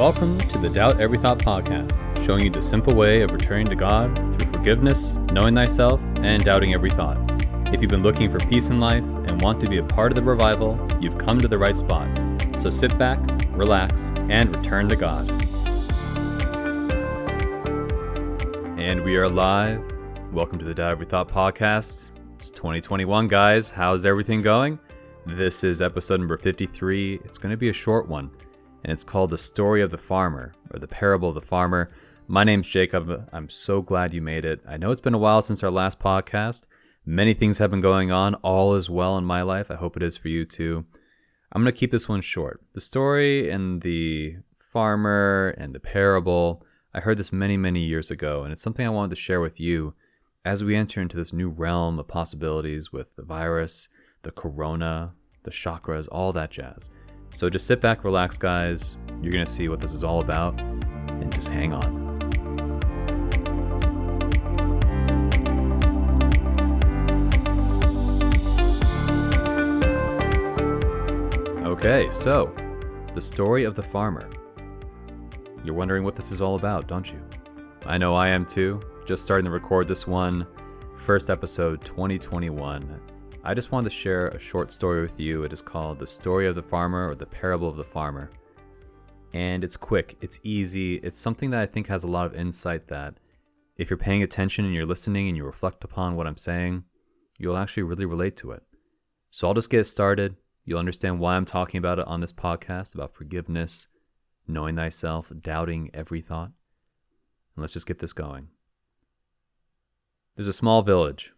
Welcome to the Doubt Every Thought podcast, showing you the simple way of returning to God through forgiveness, knowing thyself, and doubting every thought. If you've been looking for peace in life and want to be a part of the revival, you've come to the right spot. So sit back, relax, and return to God. And we are live. Welcome to the Doubt Every Thought podcast. It's 2021, guys. How's everything going? This is episode number 53. It's going to be a short one and it's called The Story of the Farmer, or The Parable of the Farmer. My name's Jacob. I'm so glad you made it. I know it's been a while since our last podcast. Many things have been going on. All is well in my life. I hope it is for you too. I'm going to keep this one short. The story and the farmer and the parable, I heard this many, many years ago, and it's something I wanted to share with you as we enter into this new realm of possibilities with the virus, the corona, the chakras, all that jazz. So just sit back, relax, guys. You're going to see what this is all about, and just hang on. Okay, so the story of the farmer. You're wondering what this is all about, don't you? I know I am too. Just starting to record this one, first episode 2021. I just wanted to share a short story with you. It is called The Story of the Farmer or The Parable of the Farmer. And it's quick, it's easy, it's something that I think has a lot of insight that if you're paying attention and you're listening and you reflect upon what I'm saying, you'll actually really relate to it. So I'll just get started. You'll understand why I'm talking about it on this podcast about forgiveness, knowing thyself, doubting every thought. And let's just get this going. There's a small village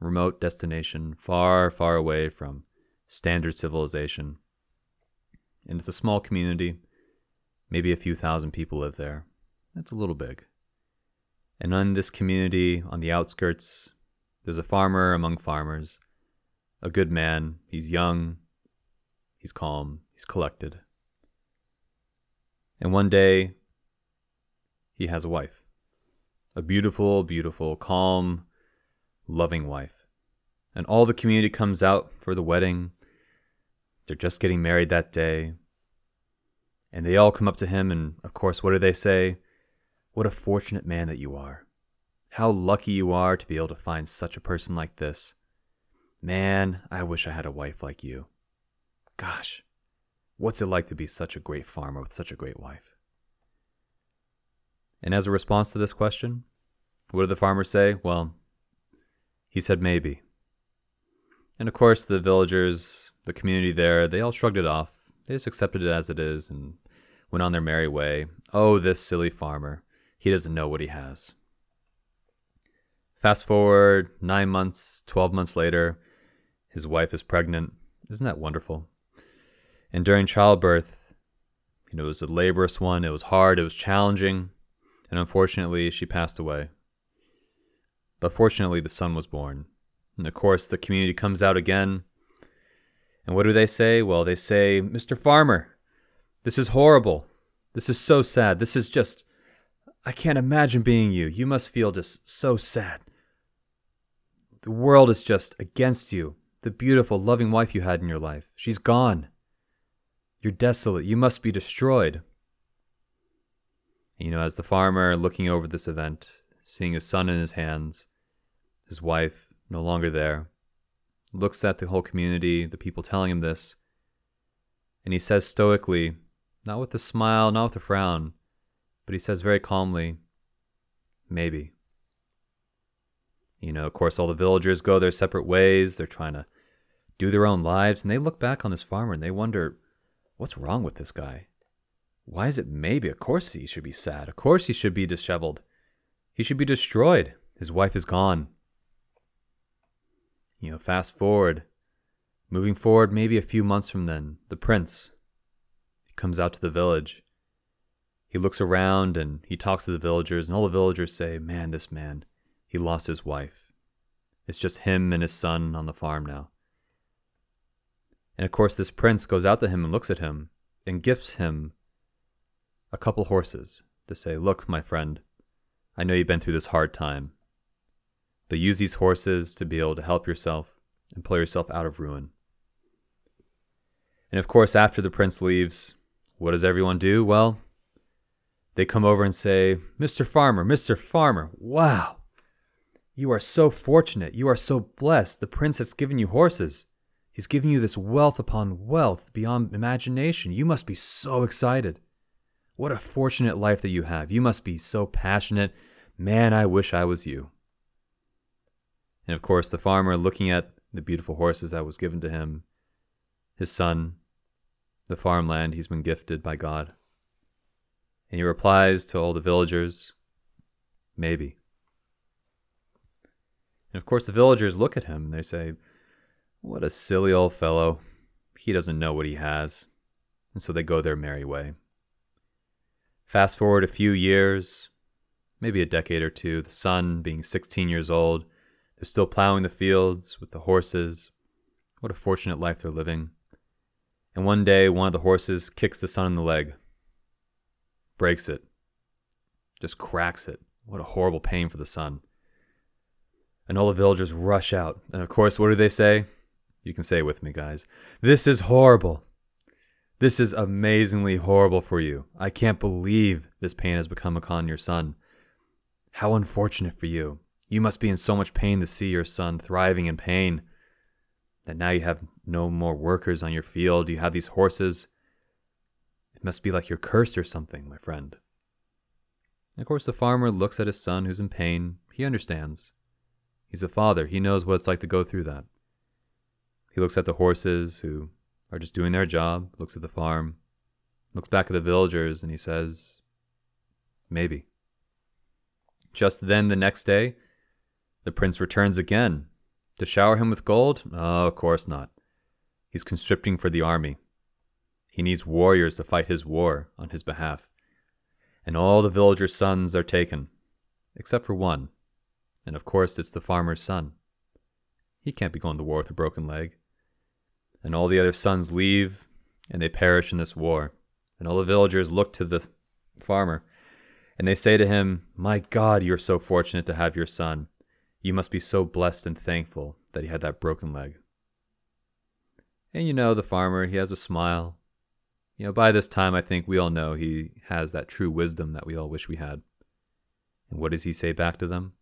remote destination, far, far away from standard civilization. And it's a small community. Maybe a few thousand people live there. That's a little big. And in this community, on the outskirts, there's a farmer among farmers, a good man. He's young, he's calm, he's collected. And one day, he has a wife. A beautiful, beautiful, calm, loving wife. And all the community comes out for the wedding. They're just getting married that day. And they all come up to him, and of course, what do they say? What a fortunate man that you are. How lucky you are to be able to find such a person like this. Man, I wish I had a wife like you. Gosh, what's it like to be such a great farmer with such a great wife? And as a response to this question, what did the farmer say? Well, he said maybe. And of course, the villagers, the community there, they all shrugged it off. They just accepted it as it is and went on their merry way. Oh, this silly farmer. He doesn't know what he has. Fast forward nine months, 12 months later, his wife is pregnant. Isn't that wonderful? And during childbirth, you know, it was a laborious one. It was hard. It was challenging. And unfortunately, she passed away. But fortunately, the son was born. And of course, the community comes out again. And what do they say? Well, they say, Mr. Farmer, this is horrible. This is so sad. This is just. I can't imagine being you. You must feel just so sad. The world is just against you. The beautiful, loving wife you had in your life. She's gone. You're desolate. You must be destroyed. You know, as the farmer looking over this event, seeing his son in his hands, his wife no longer there, looks at the whole community, the people telling him this, and he says stoically, not with a smile, not with a frown, but he says very calmly, maybe. You know, of course, all the villagers go their separate ways. They're trying to do their own lives, and they look back on this farmer and they wonder, what's wrong with this guy? Why is it maybe? Of course he should be sad. Of course he should be disheveled. He should be destroyed. His wife is gone. You know, fast forward, moving forward maybe a few months from then, the prince comes out to the village. He looks around and he talks to the villagers, and all the villagers say, Man, this man, he lost his wife. It's just him and his son on the farm now. And of course, this prince goes out to him and looks at him and gifts him a couple horses to say, Look, my friend, I know you've been through this hard time, but use these horses to be able to help yourself and pull yourself out of ruin. And of course, after the prince leaves, what does everyone do? Well, they come over and say, Mr. Farmer, Mr. Farmer, wow, you are so fortunate. You are so blessed. The prince has given you horses. He's giving you this wealth upon wealth beyond imagination. You must be so excited. What a fortunate life that you have. You must be so passionate. Man, I wish I was you. And of course, the farmer, looking at the beautiful horses that was given to him, his son, the farmland he's been gifted by God. And he replies to all the villagers, Maybe. And of course, the villagers look at him and they say, what a silly old fellow. He doesn't know what he has. And so they go their merry way. Fast forward a few years, maybe a decade or two, the son being 16 years old, they're still plowing the fields with the horses. What a fortunate life they're living. And one day, one of the horses kicks the son in the leg, breaks it, just cracks it. What a horrible pain for the son. And all the villagers rush out. And of course, what do they say? You can say it with me, guys. This is horrible. This is amazingly horrible for you. I can't believe this pain has become upon your son. How unfortunate for you. You must be in so much pain to see your son thriving in pain. That now you have no more workers on your field. You have these horses. It must be like you're cursed or something, my friend. And of course, the farmer looks at his son who's in pain. He understands. He's a father. He knows what it's like to go through that. He looks at the horses who are just doing their job, looks at the farm, looks back at the villagers, and he says, Maybe. Just then, the next day, the prince returns again. To shower him with gold? Oh, of course not. He's conscripting for the army. He needs warriors to fight his war on his behalf. And all the villagers' sons are taken, except for one. And of course, it's the farmer's son. He can't be going to war with a broken leg and all the other sons leave and they perish in this war. And all the villagers look to the farmer and they say to him, My God, you're so fortunate to have your son. You must be so blessed and thankful that he had that broken leg. And you know, the farmer, he has a smile. You know, by this time, I think we all know he has that true wisdom that we all wish we had. And what does he say back to them?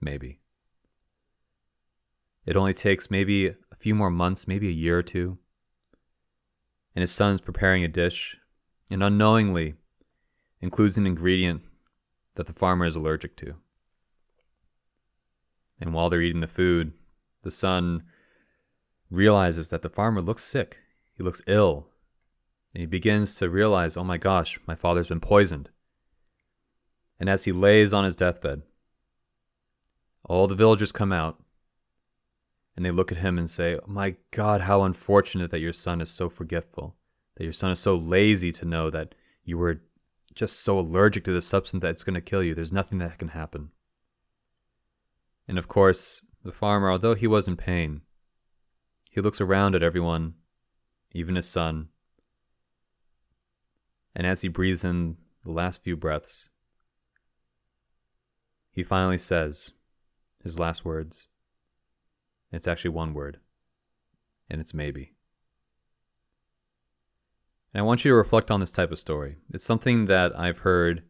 Maybe. It only takes maybe a few more months, maybe a year or two. And his son's preparing a dish and unknowingly includes an ingredient that the farmer is allergic to. And while they're eating the food, the son realizes that the farmer looks sick. He looks ill. And he begins to realize, oh my gosh, my father's been poisoned. And as he lays on his deathbed, all the villagers come out and they look at him and say, oh My God, how unfortunate that your son is so forgetful, that your son is so lazy to know that you were just so allergic to the substance that it's going to kill you. There's nothing that can happen. And of course, the farmer, although he was in pain, he looks around at everyone, even his son. And as he breathes in the last few breaths, he finally says his last words it's actually one word, and it's maybe. And I want you to reflect on this type of story. It's something that I've heard,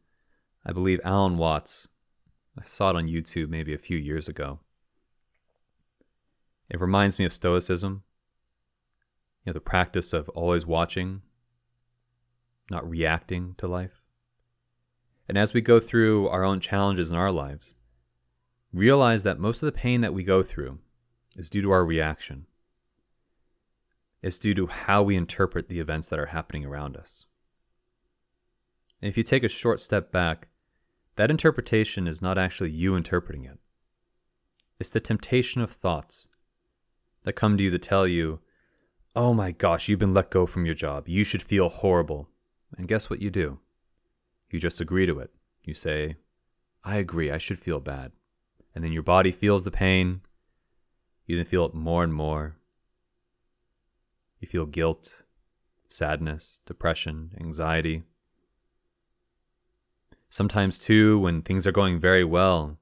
I believe, Alan Watts. I saw it on YouTube maybe a few years ago. It reminds me of Stoicism, you know, the practice of always watching, not reacting to life. And as we go through our own challenges in our lives, realize that most of the pain that we go through is due to our reaction. It's due to how we interpret the events that are happening around us. And if you take a short step back, that interpretation is not actually you interpreting it. It's the temptation of thoughts that come to you to tell you, oh my gosh, you've been let go from your job. You should feel horrible. And guess what you do? You just agree to it. You say, I agree, I should feel bad. And then your body feels the pain, you then feel it more and more. You feel guilt, sadness, depression, anxiety. Sometimes, too, when things are going very well,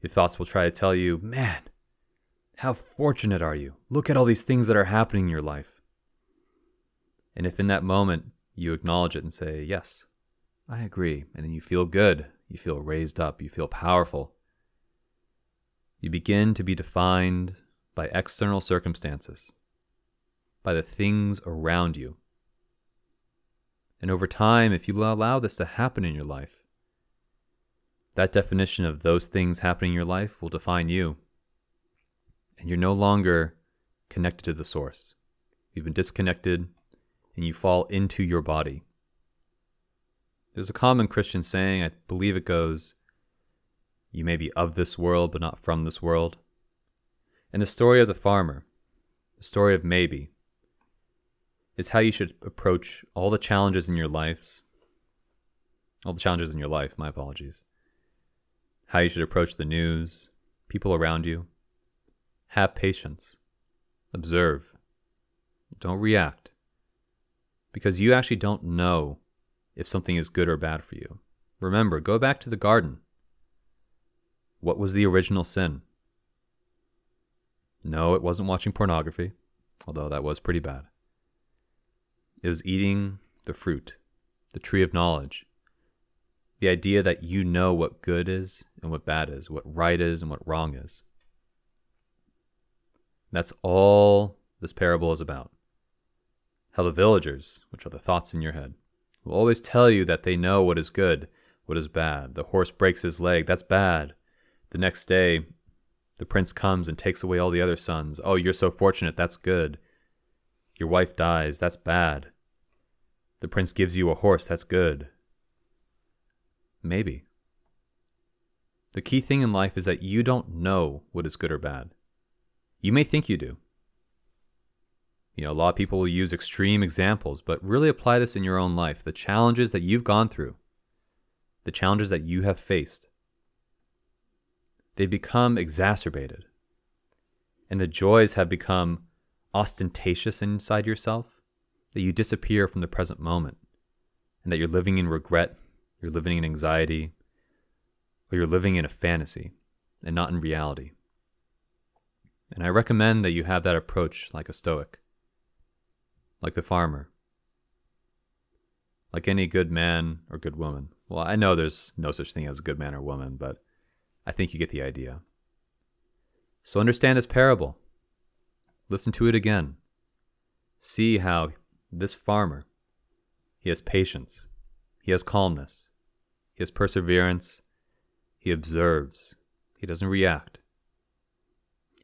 your thoughts will try to tell you, man, how fortunate are you? Look at all these things that are happening in your life. And if in that moment you acknowledge it and say, Yes, I agree, and then you feel good, you feel raised up, you feel powerful, you begin to be defined by external circumstances, by the things around you. And over time, if you allow this to happen in your life, that definition of those things happening in your life will define you. And you're no longer connected to the source. You've been disconnected and you fall into your body. There's a common Christian saying, I believe it goes, You may be of this world, but not from this world. And the story of the farmer, the story of maybe, is how you should approach all the challenges in your lives, all the challenges in your life, my apologies. How you should approach the news, people around you. Have patience. Observe. Don't react. Because you actually don't know if something is good or bad for you. Remember, go back to the garden. What was the original sin? No, it wasn't watching pornography, although that was pretty bad. It was eating the fruit, the tree of knowledge. The idea that you know what good is and what bad is, what right is and what wrong is. That's all this parable is about. How the villagers, which are the thoughts in your head, will always tell you that they know what is good, what is bad. The horse breaks his leg, that's bad. The next day, the prince comes and takes away all the other sons. Oh, you're so fortunate, that's good. Your wife dies, that's bad. The prince gives you a horse, that's good. Maybe. The key thing in life is that you don't know what is good or bad. You may think you do. You know, a lot of people will use extreme examples, but really apply this in your own life. The challenges that you've gone through, the challenges that you have faced, they become exacerbated. And the joys have become ostentatious inside yourself, that you disappear from the present moment, and that you're living in regret, you're living in anxiety, or you're living in a fantasy and not in reality. And I recommend that you have that approach like a Stoic, like the farmer, like any good man or good woman. Well, I know there's no such thing as a good man or woman, but I think you get the idea. So understand this parable. Listen to it again. See how this farmer, he has patience, he has calmness, he has perseverance, he observes, he doesn't react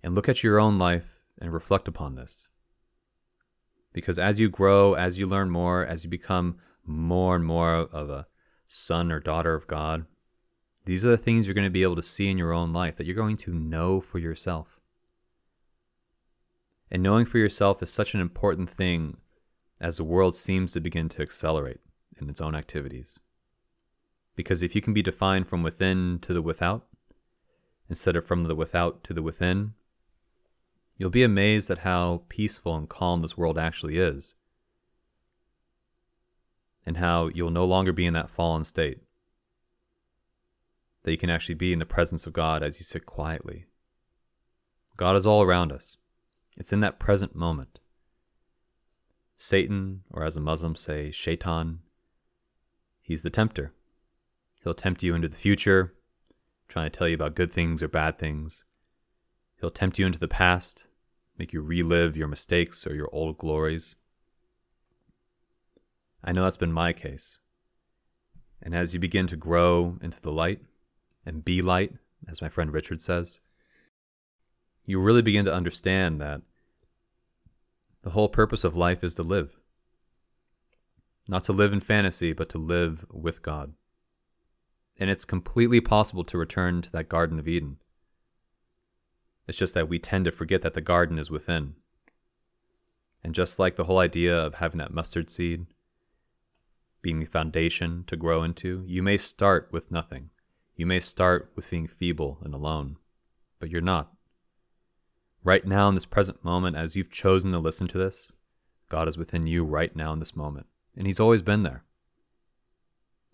and look at your own life and reflect upon this. Because as you grow, as you learn more, as you become more and more of a son or daughter of God, these are the things you're going to be able to see in your own life that you're going to know for yourself. And knowing for yourself is such an important thing as the world seems to begin to accelerate in its own activities. Because if you can be defined from within to the without, instead of from the without to the within, You'll be amazed at how peaceful and calm this world actually is, and how you'll no longer be in that fallen state. That you can actually be in the presence of God as you sit quietly. God is all around us, it's in that present moment. Satan, or as the Muslims say, Shaitan, he's the tempter. He'll tempt you into the future, trying to tell you about good things or bad things. He'll tempt you into the past, make you relive your mistakes or your old glories. I know that's been my case. And as you begin to grow into the light and be light, as my friend Richard says, you really begin to understand that the whole purpose of life is to live. Not to live in fantasy, but to live with God. And it's completely possible to return to that Garden of Eden. It's just that we tend to forget that the garden is within. And just like the whole idea of having that mustard seed being the foundation to grow into, you may start with nothing. You may start with being feeble and alone, but you're not. Right now, in this present moment, as you've chosen to listen to this, God is within you right now in this moment, and He's always been there.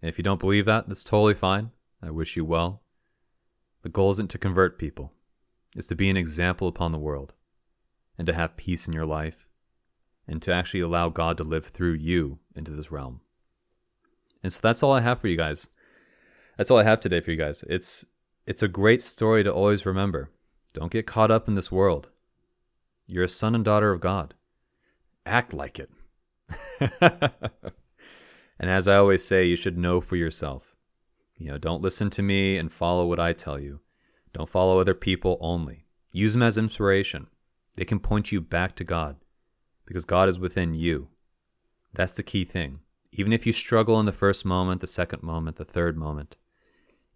And if you don't believe that, that's totally fine. I wish you well. The goal isn't to convert people, it's to be an example upon the world and to have peace in your life and to actually allow God to live through you into this realm. And so that's all I have for you guys. That's all I have today for you guys. It's it's a great story to always remember. Don't get caught up in this world. You're a son and daughter of God. Act like it. and as I always say, you should know for yourself. You know, don't listen to me and follow what I tell you. Don't follow other people only. Use them as inspiration. They can point you back to God because God is within you. That's the key thing. Even if you struggle in the first moment, the second moment, the third moment,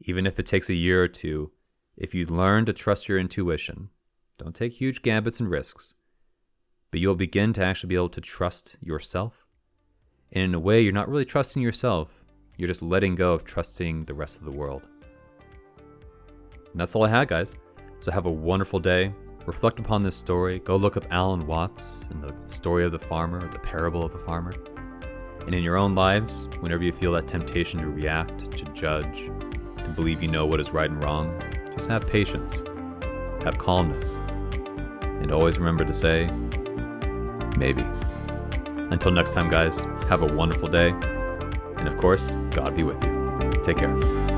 even if it takes a year or two, if you learn to trust your intuition, don't take huge gambits and risks, but you'll begin to actually be able to trust yourself. And in a way, you're not really trusting yourself, you're just letting go of trusting the rest of the world. And that's all I had, guys. So have a wonderful day. Reflect upon this story. Go look up Alan Watts and the story of the farmer, the parable of the farmer. And in your own lives, whenever you feel that temptation to react, to judge, to believe you know what is right and wrong, just have patience, have calmness, and always remember to say, maybe. Until next time, guys, have a wonderful day. And of course, God be with you. Take care.